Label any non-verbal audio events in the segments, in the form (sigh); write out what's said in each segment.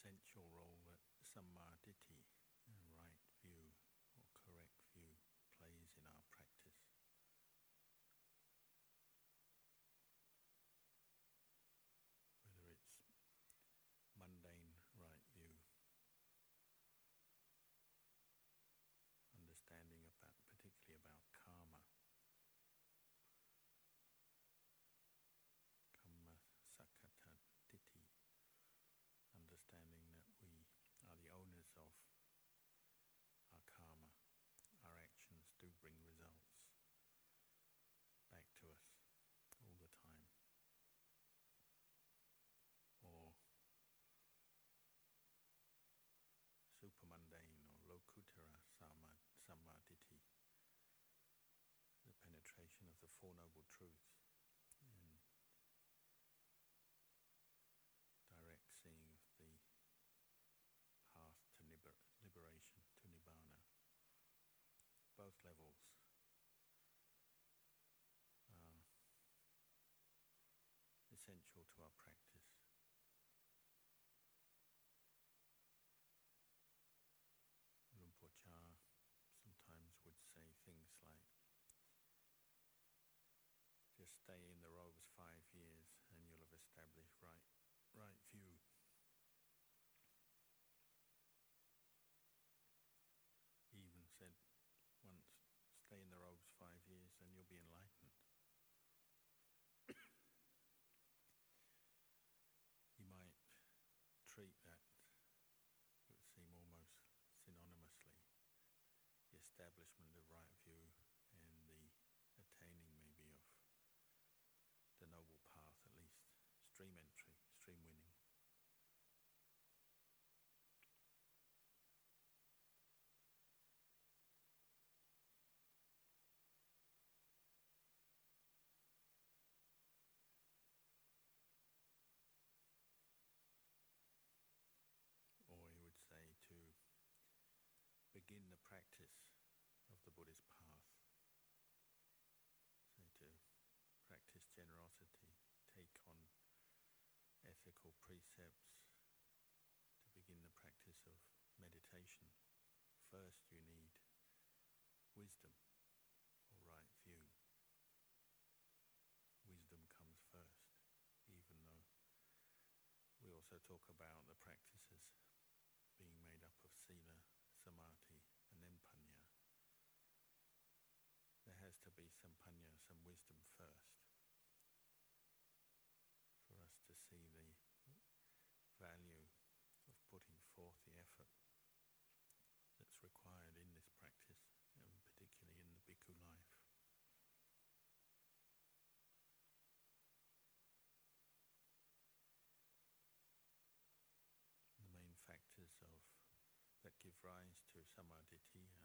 essential role that samadhi. Four Noble Truths. ethical precepts to begin the practice of meditation, first you need wisdom or right view. Wisdom comes first, even though we also talk about the practices being made up of sila, samadhi, and then panya. There has to be some panya, some wisdom first. समाधि थी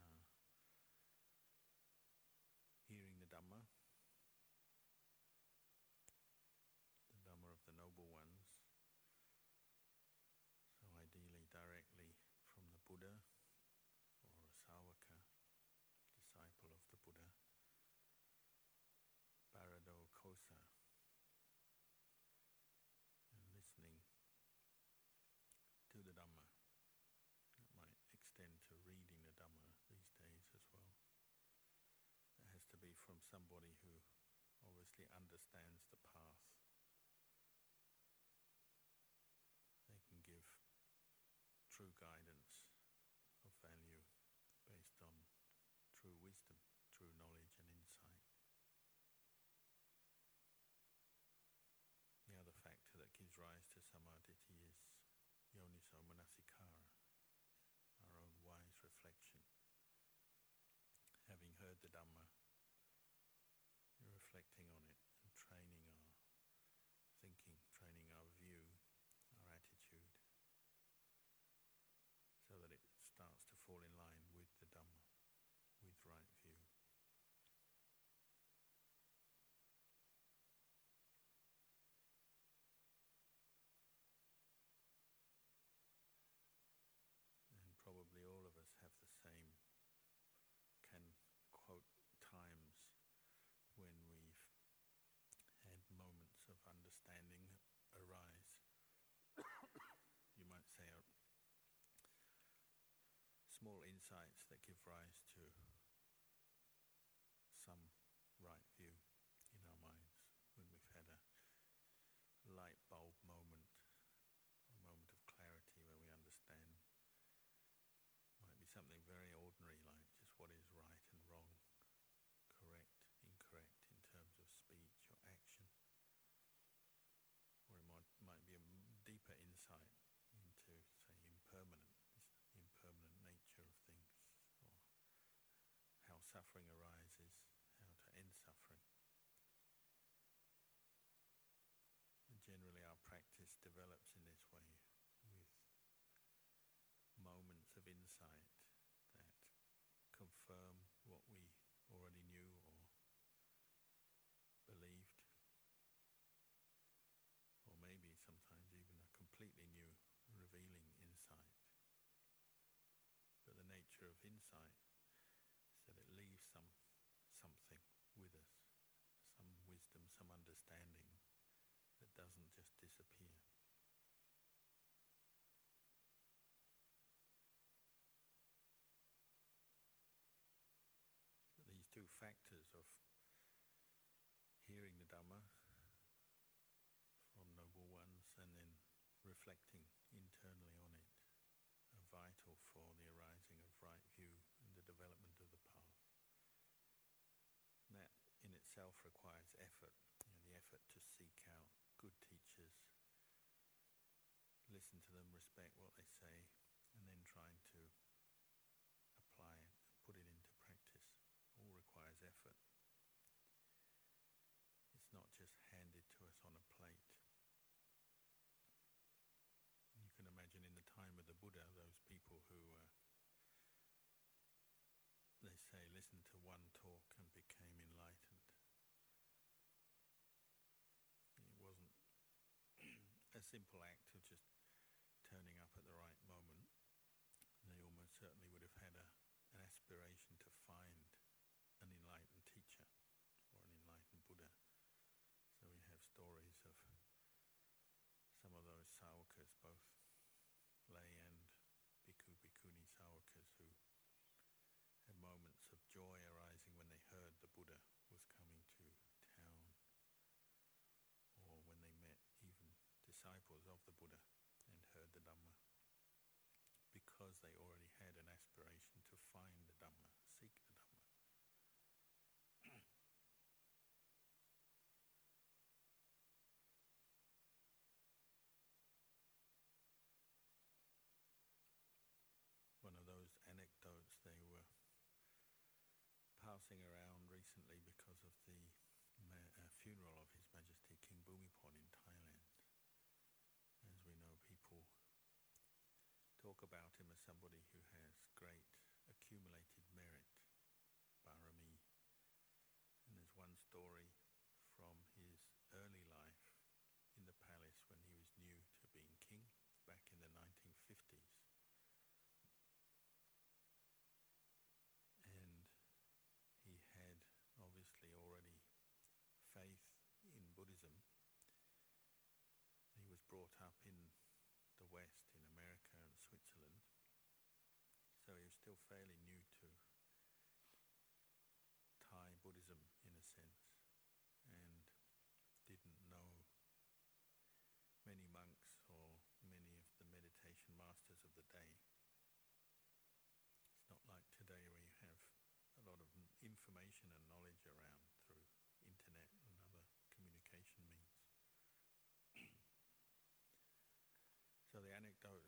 actually understands the path. They can give true guidance of value based on true wisdom, true knowledge and insight. The other factor that gives rise to samadhi is yoniso manasikara, our own wise reflection. Having heard the Dhamma, small insights that give rise to some right view in our minds when we've had a light bulb moment, a moment of clarity where we understand. Might be something very ordinary, like just what is right and wrong, correct, incorrect in terms of speech or action. Or it might, might be a m- deeper insight into, say, impermanent, the impermanent nature of things, or how suffering arises, how to end suffering. And generally, our practice develops in this way with moments of insight that confirm what we already knew or believed, or maybe sometimes even a completely new, revealing insight. But the insight is that it leaves some something with us, some wisdom, some understanding that doesn't just disappear. These two factors of hearing the Dhamma from noble ones and then reflecting internally on it are vital for the arising of right view and the development of the path. And that in itself requires effort, you know, the effort to seek out good teachers, listen to them, respect what they say, and then trying to apply it put it into practice. All requires effort. It's not just handed to us on a plate. You can imagine in the time of the Buddha, those people who, uh, they say, listened to one talk and became enlightened. It wasn't a simple act of just turning up at the right moment. They almost certainly would have had a, an aspiration to find an enlightened teacher or an enlightened Buddha. So we have stories of some of those sawakas, both lay and bhikkhu bhikkhuni sawakas, who had moments of joy arising when they heard the Buddha was coming to town, or when they met even disciples of the Buddha and heard the Dhamma, because they already had an aspiration to find the Dhamma, seek the Dhamma. (clears throat) One of those anecdotes they were passing around recently because of the uh, funeral of His Majesty King Bhumibol in Thailand. As we know, people talk about him as somebody who has great accumulated merit, barami. And there's one story from his early life in the palace when he was new to being king back in the 1950s. And he had obviously already faith in Buddhism. He was brought up in the West, in America and Switzerland. So he was still fairly new to Thai Buddhism in a sense and didn't know many monks or many of the meditation masters of the day. It's not like today where you have a lot of information and knowledge around through internet and other communication means. (clears throat) so the anecdote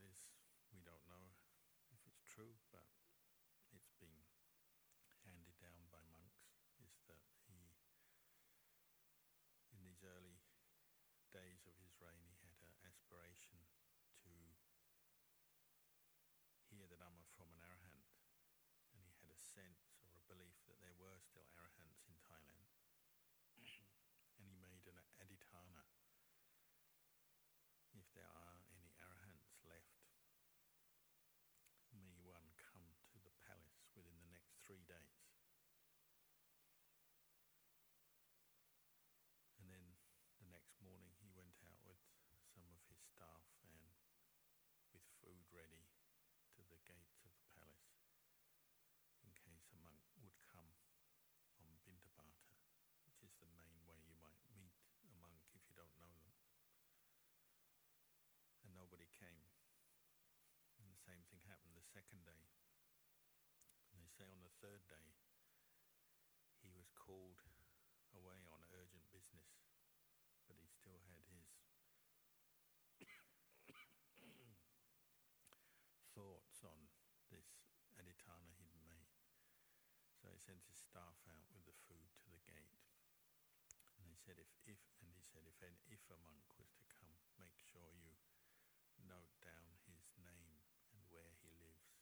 morning he went out with some of his staff and with food ready to the gates of the palace in case a monk would come on Bindabata, which is the main way you might meet a monk if you don't know them. And nobody came. And the same thing happened the second day. And they say on the third day, he was called away on urgent business sent his staff out with the food to the gate. And they said, if, if and he said, if, an, if a monk was to come, make sure you note down his name and where he lives.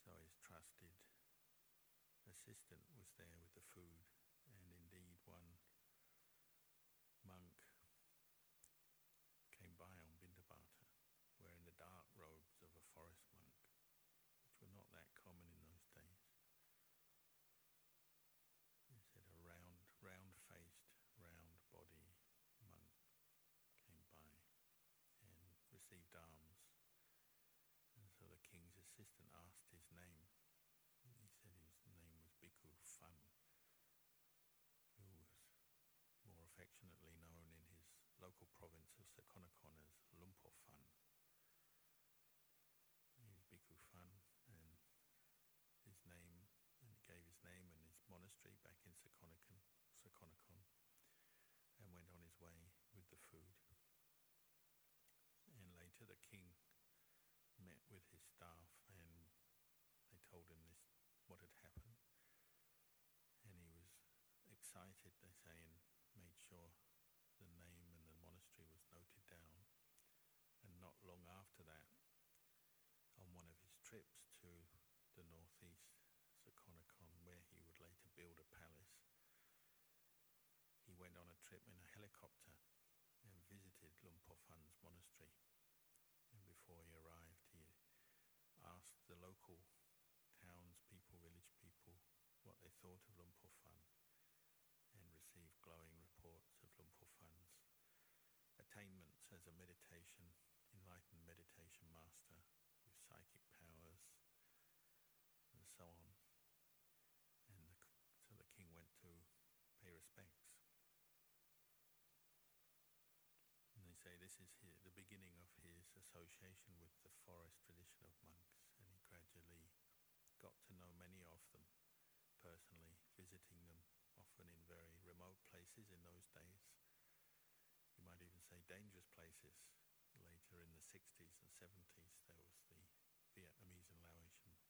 So his trusted assistant was there with the food, and indeed one monk came by on Bindabata, wearing the dark robes of a forest monk, which were not that common in those days. He said a round, round-faced, round-body monk came by and received alms. And so the king's assistant asked his name. And he said his name was Bhikkhu Fun, who was more affectionately known in his local province of Sakon Nakhon as Luang Pu Fun. He was Bhikkhu Fun, and his name, and he gave his name and his monastery back in Sakon Nakhon, Sakonakon, and went on his way with the food. And later the king met with his staff and they told him this what had happened. And he was excited, they say, and made sure the name and the monastery was noted down. And not long after that, on one of his trips to the northeast Sakon Nakhon, where he would later build a palace, he went on a trip in a helicopter and visited Luang Pu Fun's monastery. And before he arrived, he asked the local townspeople, village people, what they thought of Luang Pu Fun and received glowing reports of Luang Pu Fun's attainments as a meditation, enlightened meditation master with psychic powers and so on. And the, so the king went to pay respects. And they say this is his, the beginning of his association with the forest tradition of monks, and he gradually got to know many of them personally, visiting them often in very remote places in those days. You might even say dangerous places. Later in the 60s and 70s, there was the Vietnamese and Laotian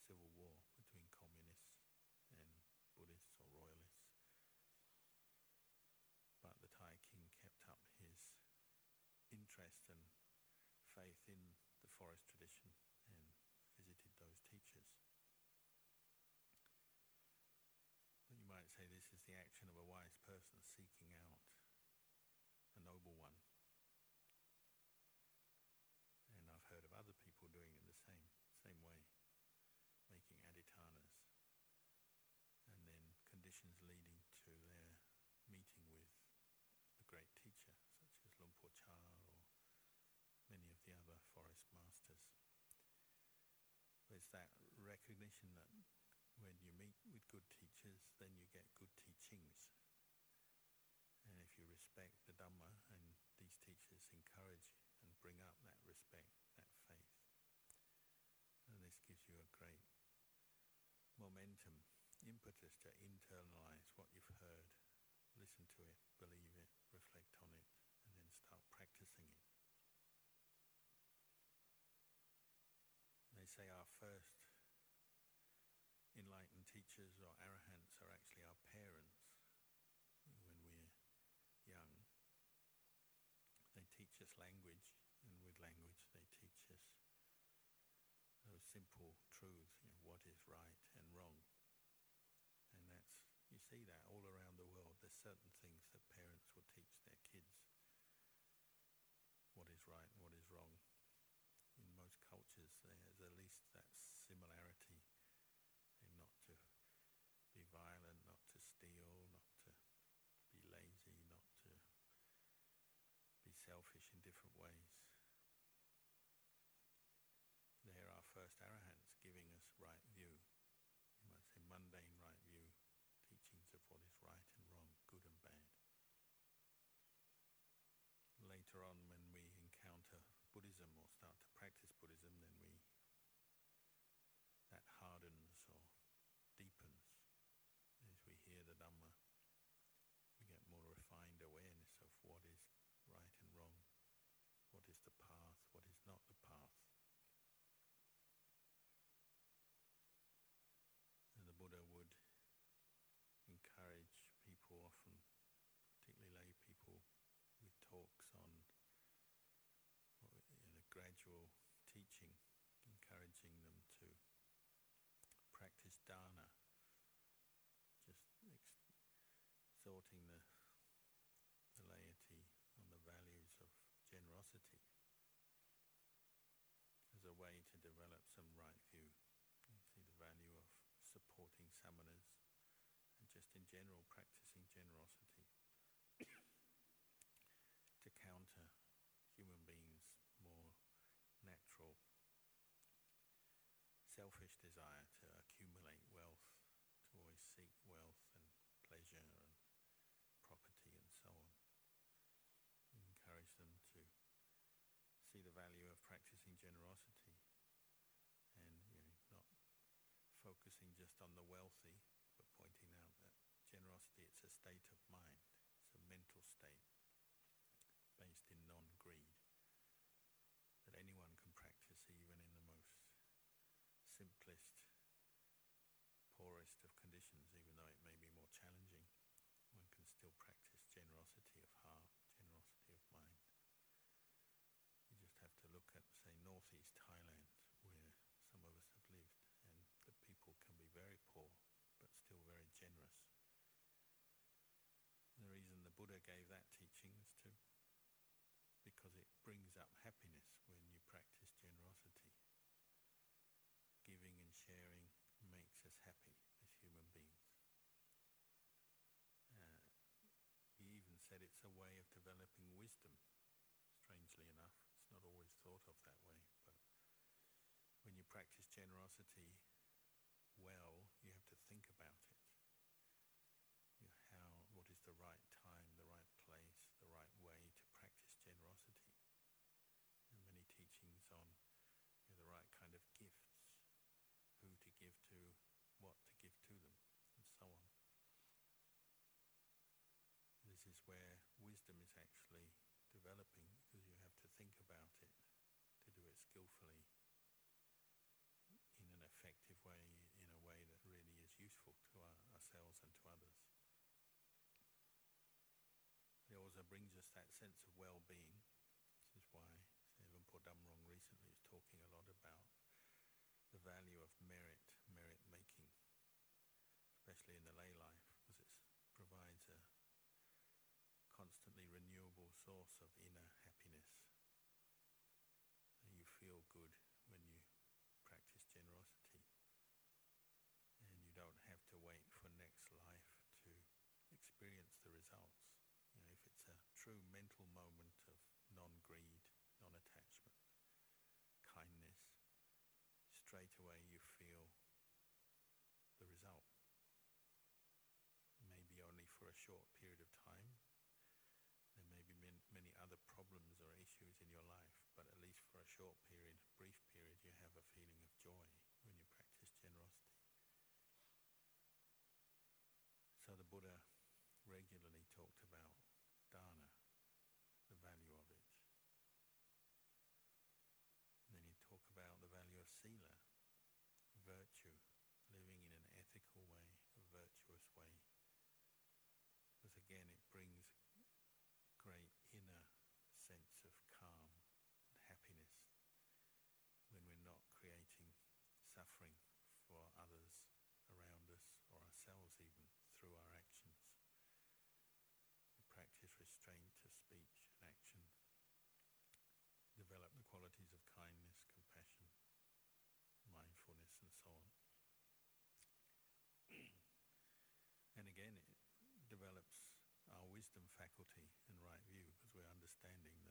civil war between communists and Buddhists or royalists. But the Thai king kept up his interest and faith in the forest tradition and visited those teachers. But you might say this is the action of a wise person seeking out a noble one. And I've heard of other people doing it the same same way, making adhitthanas, and then conditions leading to their meeting with a great teacher, such as Luang Por Chah or many of the other forest masters. It's that recognition that when you meet with good teachers, then you get good teachings. And if you respect the Dhamma and these teachers encourage and bring up that respect, that faith, then this gives you a great momentum, impetus to internalize what you've heard, listen to it, believe it, reflect on it, and then start practicing it. They say our first enlightened teachers or arahants are actually our parents when we're young. They teach us language, and with language they teach us those simple truths, you know, what is right and wrong. And that's, you see that all around the world. There's certain things that parents will teach their kids. What is right and what is wrong. In most cultures, there's at least that similarity in not to be violent, not to steal, not to be lazy, not to be selfish in different ways. They're our first arahants giving us right view. You might say mundane right view, teachings of what is right and wrong, good and bad. Later on, when we encounter Buddhism or start to practice Buddhism, supporting the, the laity on the values of generosity as a way to develop some right view. You see the value of supporting samanas and just in general practicing generosity (coughs) to counter human beings' more natural selfish desire to accumulate wealth, to always seek wealth and pleasure and property and so on. You encourage them to see the value of practicing generosity and you know, not focusing just on the wealthy, but pointing out that generosity it's a state of mind, it's a mental state based in non-greed that anyone can practice even in the most simplest, poorest of conditions, even though it may be more challenging, one can still practice generosity of heart, generosity of mind. You just have to look at, say, northeast Thailand, where some of us have lived, and the people can be very poor, but still very generous. The reason the Buddha gave that teaching is to because it brings up happiness when you practice generosity. Giving and sharing makes us happy as human beings. Uh, he even said it's a way of developing wisdom. Strangely enough, it's not always thought of that way, but when you practice generosity well, you have to think about it. You how, what is the right time, the right place, the right way to practice generosity. There are many teachings on you know, the right kind of gifts, who to give to, what to give to them, and so on. This is where wisdom is actually developing because you have to think about it to do it skillfully in an effective way, in a way that really is useful to our, ourselves and to others. It also brings us that sense of well-being. This is why Luang Por Damrong recently is talking a lot about the value of merit, merit making, especially in the lay life, because it provides a constantly renewable source of inner happiness. And you feel good when you practice generosity. And you don't have to wait for next life to experience the results. You know, if it's a true mental moment of non-greed, non-attachment, kindness, straight away you feel the result. Maybe only for a short period of time. There may be many, many other problems or issues in your life, but at least for a short period, brief period, you have a feeling of joy when you practice generosity. So the Buddha regularly talked about dana, the value of it. And then he'd talk about the value of sila, virtue, living in an ethical way, a virtuous way. Because again, it brings great inner sense of calm and happiness when we're not creating suffering for others around us or ourselves even through our actions. We practice restraint of speech and action, develop the qualities of kindness, compassion, mindfulness and so on. and again, it develops our wisdom faculty and right view because we're understanding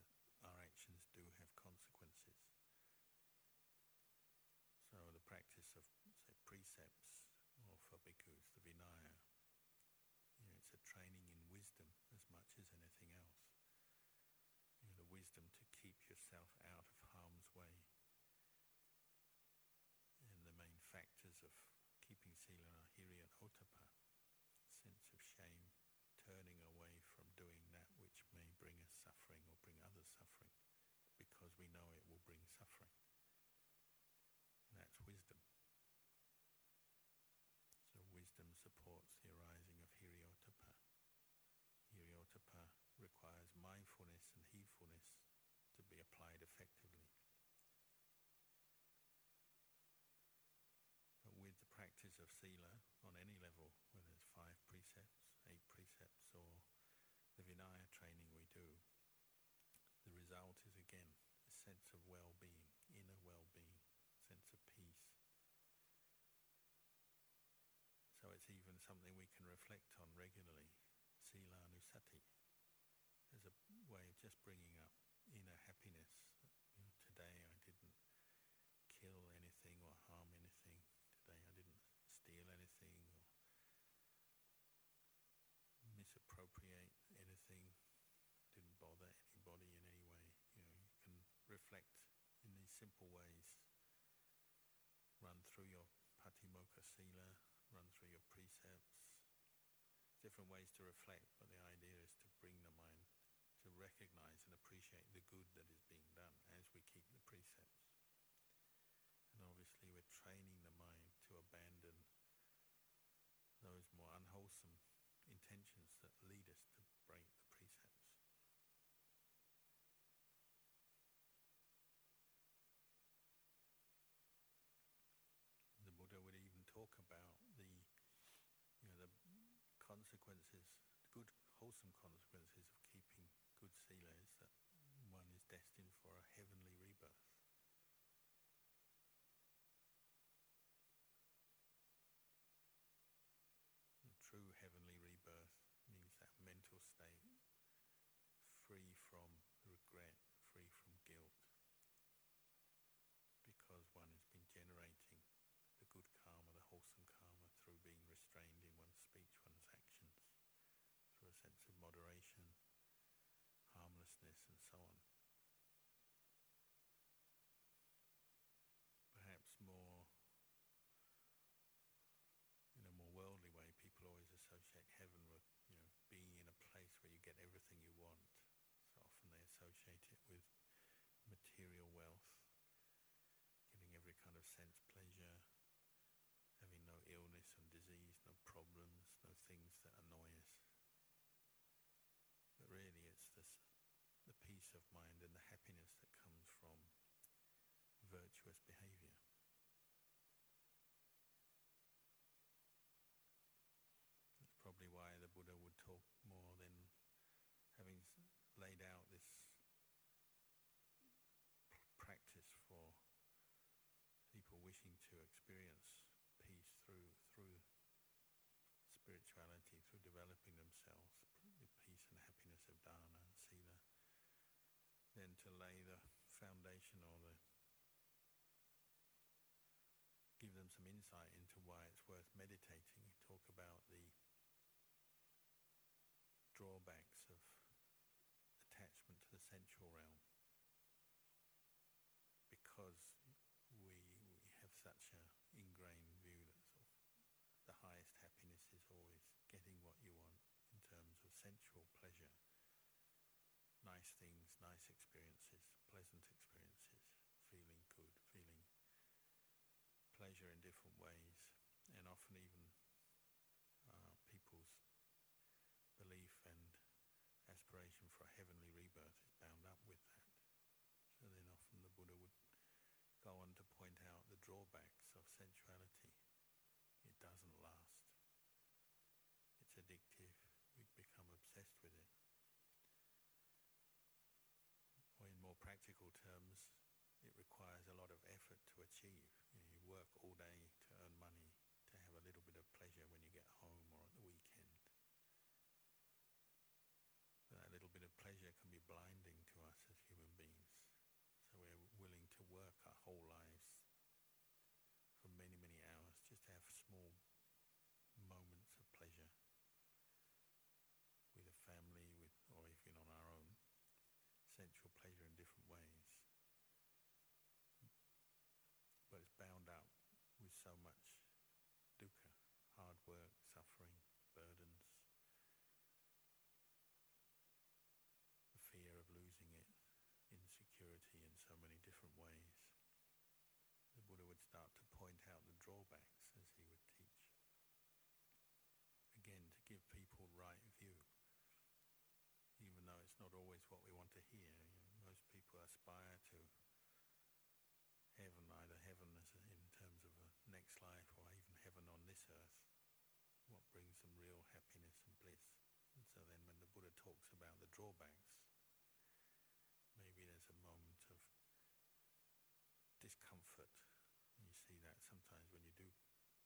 Sila on any level, whether it's five precepts, eight precepts, or the Vinaya training we do, the result is again a sense of well-being, inner well-being, sense of peace. So it's even something we can reflect on regularly, Sila Anusati, as a way of just bringing up inner happiness reflect in these simple ways. Run through your Patimokkha Sila, run through your precepts. Different ways to reflect, but the idea is to bring the mind to recognize and appreciate the good that is being done as we keep the precepts. And obviously, we're training the mind to abandon those more unwholesome intentions that lead us to break the precepts. The Buddha would even talk about the, you know, the consequences, good wholesome consequences of keeping good sila is that one is destined for a heavenly rebirth. The true heavenly rebirth means that mental state free from regret, free from guilt, because one has been generating the good karma, the wholesome karma, through being restrained in one's speech, one's actions, through a sense of moderation, harmlessness, and so on. Perhaps more, in a more worldly way, people always associate heaven with, you know, being in a place where you get everything you want. So often they associate it with material wealth, getting every kind of sense pleasure, having no illness and disease, no problems, no things that annoy us. But really, it's this, the peace of mind and the happiness that comes from virtuous behavior. That's probably why the Buddha would talk more than having laid out this practice for people wishing to experience peace through through spirituality, through developing themselves, the peace and happiness of dana and sila, then to lay the foundation or the give them some insight into why it's worth meditating. Talk about the drawbacks of attachment to the sensual realm because we we have such a ingrained view that sort of the highest happiness is always getting what you want in terms of sensual pleasure, nice things, nice experiences, pleasant experiences, feeling good, feeling pleasure in different ways, and often even uh, people's belief and aspiration for a heavenly rebirth is bound up with that. So then often the Buddha would go on to point out the drawbacks of sensuality. It doesn't last. It's addictive. We become obsessed with it. Or in more practical terms, it requires a lot of effort to achieve. You, know, you work all day to earn money, to have a little bit of pleasure when you get home or at the weekend. But that little bit of pleasure can be blinding to us as human beings. So we're willing to work our whole lives for many, many hours just to have small moments of pleasure with a family, with or even on our own, sensual pleasure in different ways. It's bound up with so much dukkha, hard work, suffering, burdens, the fear of losing it, insecurity in so many different ways. The Buddha would start to point out the drawbacks as he would teach. Again, to give people right view, even though it's not always what we want to hear. You know, most people aspire to heaven, either heaven as a, in terms of a next life or even heaven on this earth, what brings them real happiness and bliss. And so then when the Buddha talks about the drawbacks, maybe there's a moment of discomfort. You see that sometimes when you do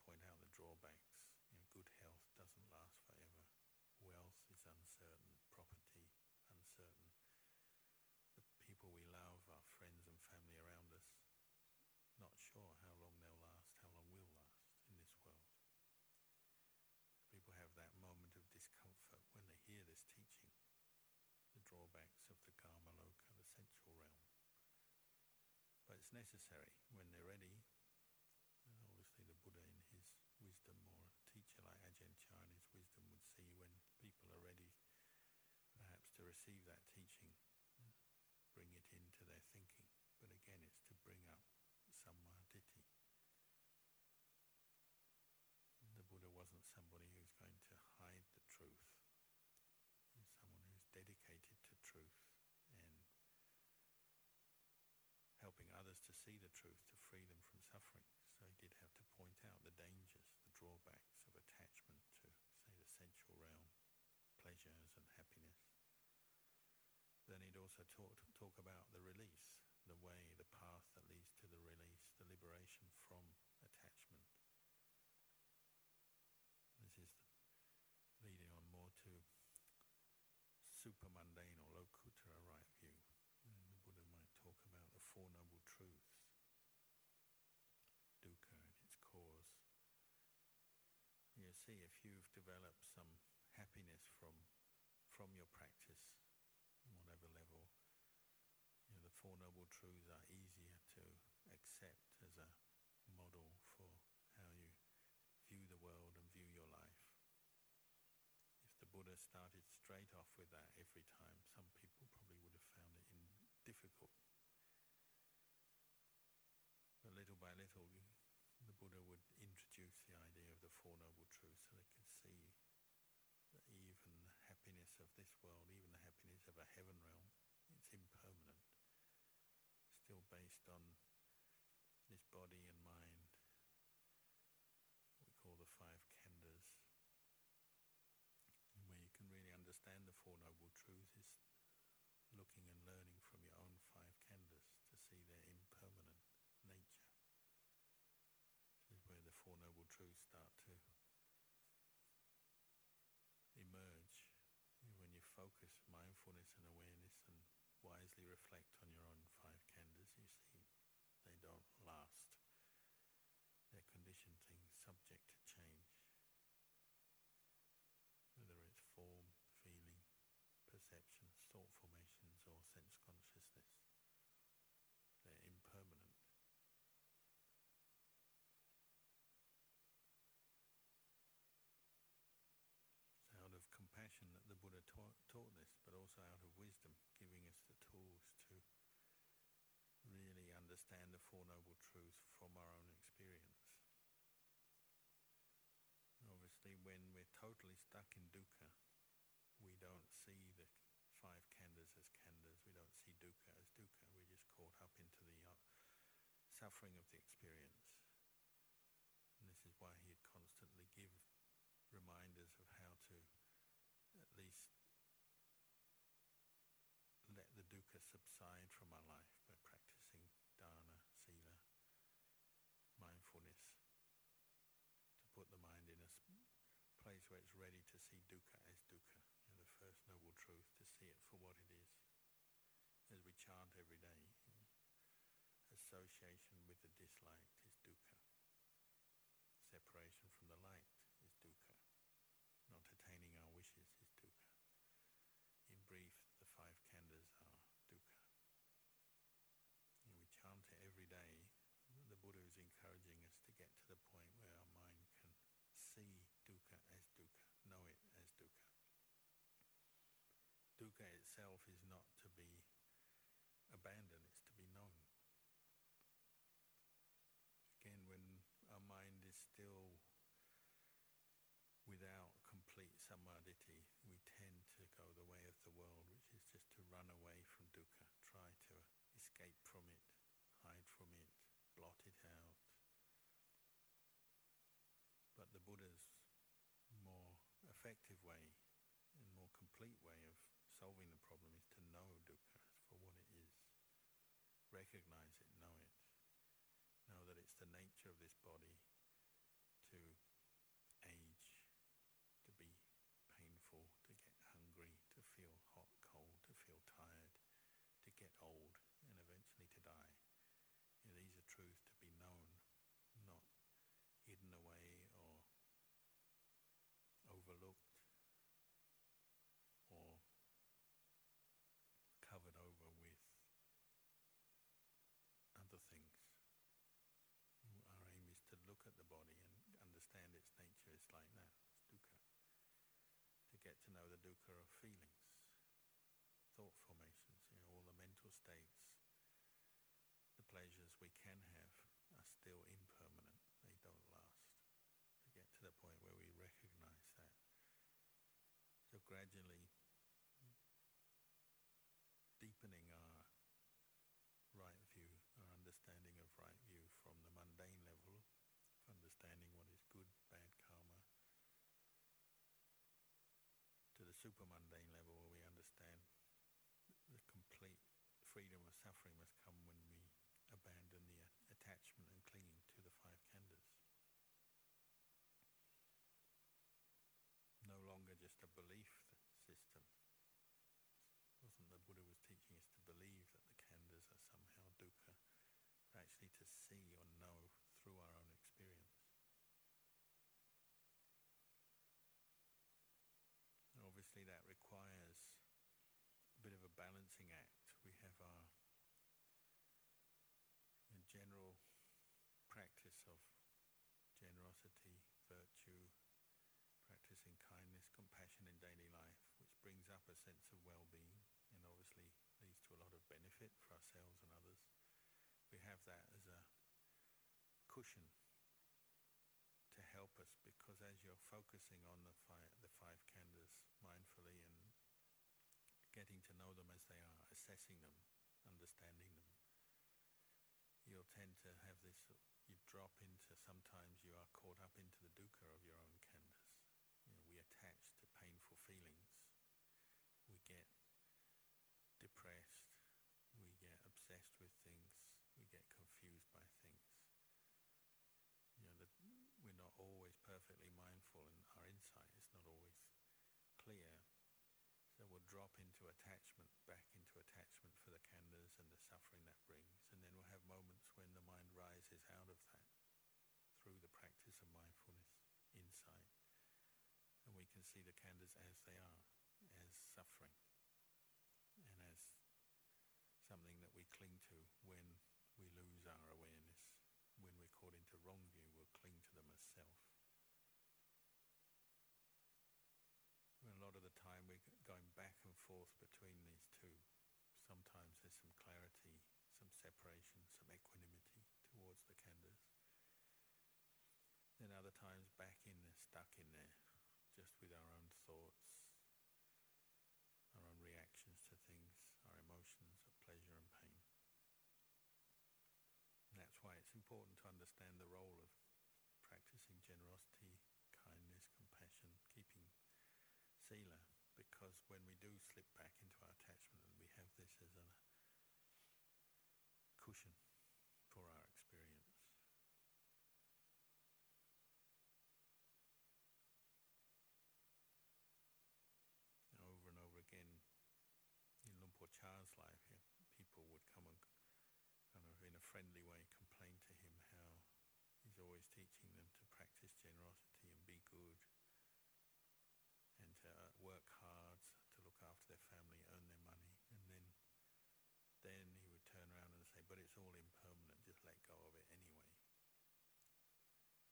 point out the drawbacks, you know, good health, doesn't last forever. Wealth is uncertain, property uncertain. The people we love, our friends and family around us, not sure how long they'll last, how long will last in this world. People have that moment of discomfort when they hear this teaching, the drawbacks of the Kama Loka, the sensual realm. It's necessary when they're ready. And obviously, the Buddha, in his wisdom, or a teacher like Ajahn Chah, in his wisdom, would see when people are ready, perhaps to receive that teaching, bring it into their thinking. But again, it's to bring up samma ditthi. The Buddha wasn't somebody who's going to hide the truth. He's someone who's dedicated to truth and helping others to see the truth, to free them from suffering. So he did have to point out the dangers, the drawbacks of attachment to, say, the sensual realm, pleasures and happiness. Then he'd also talk, talk about the release, the way, the path that leads to the release, the liberation from attachment. This is leading on more to super mundane or lokuttara right view. And the Buddha might talk about the Four Noble Truths, dukkha and its cause. You see, if you've developed some happiness from from your practice, whatever level, you know, the Four Noble Truths are easier to accept as a model for how you view the world and view your life. If the Buddha started straight off with that every time, some people probably would have found it difficult. But little by little, Buddha would introduce the idea of the Four Noble Truths so they could see that even the happiness of this world, even the happiness of a heaven realm, it's impermanent, still based on this body and mind, we call the five khandhas. Where you can really understand the Four Noble Truths is looking and learning from your own five khandhas to see their impermanent nature. This is where the Four Noble Truths start to emerge when you focus mindfulness and awareness and wisely reflect on your own five khandhas, you see they don't last. They're conditioned things subject to change. Whether it's form, feeling, perceptions, thought formations, or sense consciousness, they're impermanent. It's out of compassion that the Buddha taught, taught this, but out of wisdom, giving us the tools to really understand the Four Noble Truths from our own experience. Obviously, when we're totally stuck in dukkha, we don't see the five khandhas as khandhas, we don't see dukkha as dukkha, we're just caught up into the uh, suffering of the experience. And this is why he'd constantly give reminders of how to at least let the dukkha subside from our life by practicing dana, sila, mindfulness, to put the mind in a place where it's ready to see dukkha as dukkha, you know, the first noble truth, to see it for what it is. As we chant every day, association with the disliked is dukkha. Separation from the light is dukkha. Not attaining our wishes is dukkha. In brief, the five khandhas are dukkha. You know, we chant it every day. The Buddha is encouraging us to get to the point where our mind can see dukkha as dukkha, know it as dukkha. Dukkha itself is not to be abandoned, it's to be known. Again, when our mind is still without complete samadhi, we tend to go the way of the world, which is just to run away from dukkha, try to escape from it, hide from it, blot it out. But the Buddha's more effective way solving the problem is to know dukkha for what it is. Recognize it, know it. Know that it's the nature of this body to age, to be painful, to get hungry, to feel hot, cold, to feel tired, to get old and eventually to die. You know, these are truths to be known, not hidden away or overlooked gradually deepening our right view, our understanding of right view from the mundane level, understanding what is good, bad karma, to the supermundane level where we understand the complete freedom of suffering must come when we abandon the attachment and clinging to the five khandhas. No longer just a belief system. It wasn't the Buddha was teaching us to believe that the khandhas are somehow dukkha, but actually to see or know through our own experience. And obviously, that requires a bit of a balancing act. We have our general practice of generosity, virtue, practicing kindness, compassion in daily life, which brings up a sense of well being and obviously leads to a lot of benefit for ourselves and others. We have that as a cushion to help us because as you're focusing on the five, the five khandhas mindfully and getting to know them as they are, assessing them, understanding them, you'll tend to have this, you drop into, sometimes you are caught up into the dukkha of your own khandhas. You know, we attach to painful feelings. We get depressed. We get obsessed with things. We get confused by things. You know, that we're not always perfectly mindful and our insight is not always clear. So we'll drop into attachment, back into attachment for the khandhas and the suffering that brings. And then we'll have moments when the mind rises out of that through the practice of mindfulness, insight. And we can see the khandhas as they are, as suffering, and as something that we cling to when we lose our awareness. When we're caught into wrong view, we'll cling to them as self. a lot of the time we're going back and forth between these two. Sometimes there's some clarity, some separation, some equanimity towards the khandhas. Then other times back in there, stuck in there, just with our own thoughts, our own reactions to things, our emotions of pleasure and pain. And that's why it's important to understand the role of practicing generosity, kindness, compassion, keeping sila, because when we do slip back into our attachment, and we have this as a cushion for our experience. Over and over again, in Luang Por Chah's life, people would come and kind of in a friendly way complain to him how he's always teaching them to practice generosity and be good and to work hard to look after their family, earn their money, and then then he would turn around and say, "But it's all impermanent. Just let go of it anyway.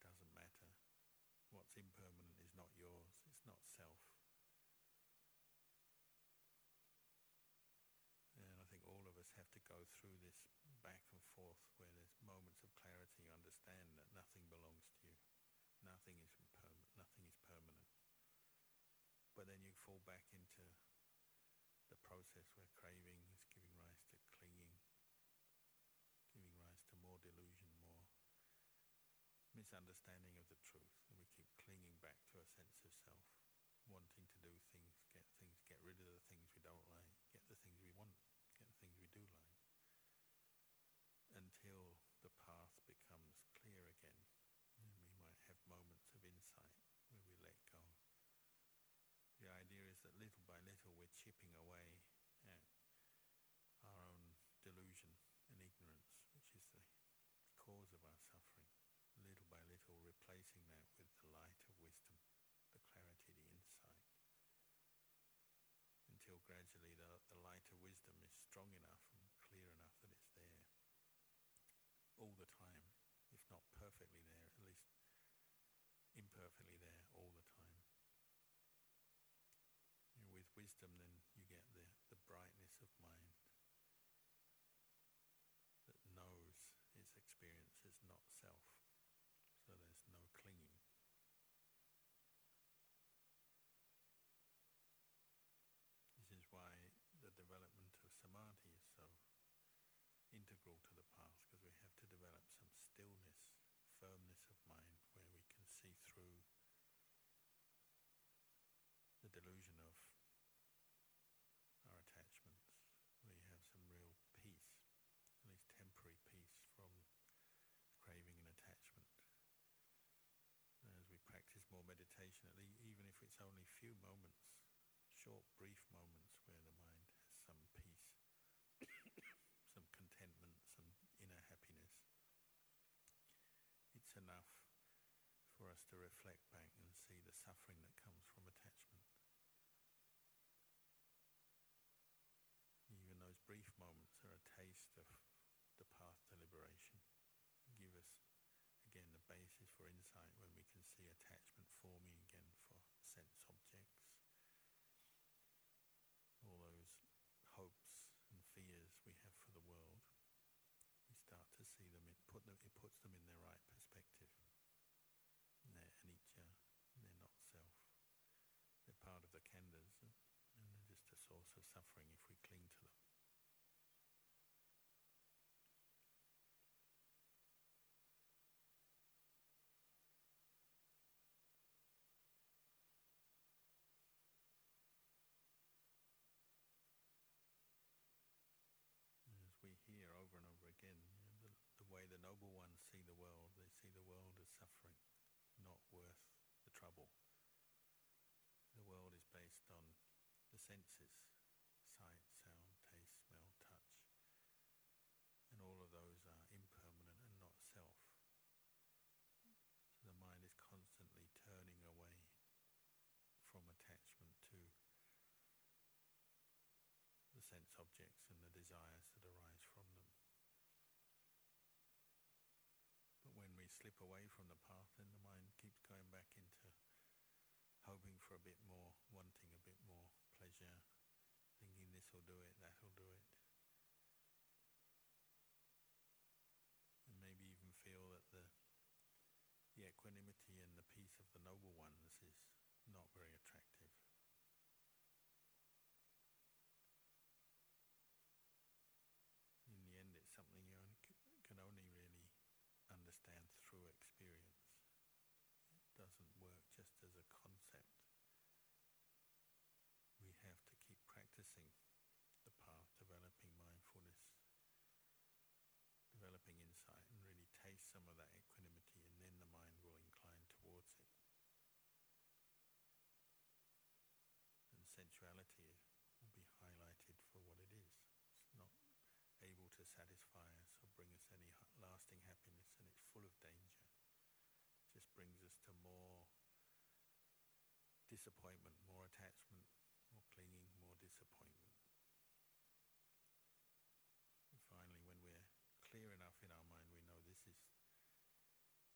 Doesn't matter. Impermanent is not yours. It's not self." And I think all of us have to go through this back and forth where there's moments of clarity. You understand that nothing belongs to you. Nothing is impermanent. Nothing is permanent but then you fall back into the process where craving is giving rise to clinging, giving rise to more delusion, more misunderstanding of the truth, and we keep clinging back to a sense of self, wanting to do things, get things, get rid of the things we don't like, get the things we want, get the things we do like, until the path becomes clear again, and we might have moments of insight where we let go the idea is that little by little we're chipping away at our own delusion and ignorance, which is the cause of our suffering. Little by little, replacing that with the light of wisdom, the clarity, the insight. Until gradually the, the light of wisdom is strong enough and clear enough that it's there all the time, if not perfectly there, at least imperfectly there all the time. With wisdom, then you the brightness of mind that knows its experience is not self. So there's no clinging. This is why the development of samadhi is so integral to the path, because we have to develop some stillness, firmness of mind, where we can see through the delusion of our attachments. We have some real peace, at least temporary peace from craving and attachment. As we practice more meditation, at least, even if it's only few moments, short, brief moments where the mind has some peace, (coughs) some contentment, some inner happiness, it's enough for us to reflect back and see the suffering that comes from attachment. Even those brief moments are a taste of the path to liberation. Give us, again, the basis for insight when we can see attachment forming again for sense objects. All those hopes and fears we have for the world, we start to see them, it, put them, it puts them in their right perspective. And they're anicca, they're not self. They're part of the khandhas, and they're just a source of suffering if we cling to them. As we hear over and over again, you know, the, the way the noble ones see the world, they see the world as suffering, not worth the trouble. The world is based on the senses sight, sound, taste, smell, touch. And all of those are impermanent and not self. So the mind is constantly turning away from attachment to the sense objects and the desires that arise from them. But when we slip away from the path, then the mind keeps going back into hoping for a bit more, wanting a bit more pleasure, thinking this will do it, that will do it. And maybe even feel that the, the equanimity and the peace of the noble ones is not very attractive. disappointment, more attachment, more clinging, more disappointment. And finally, when we're clear enough in our mind, we know this is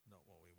not what we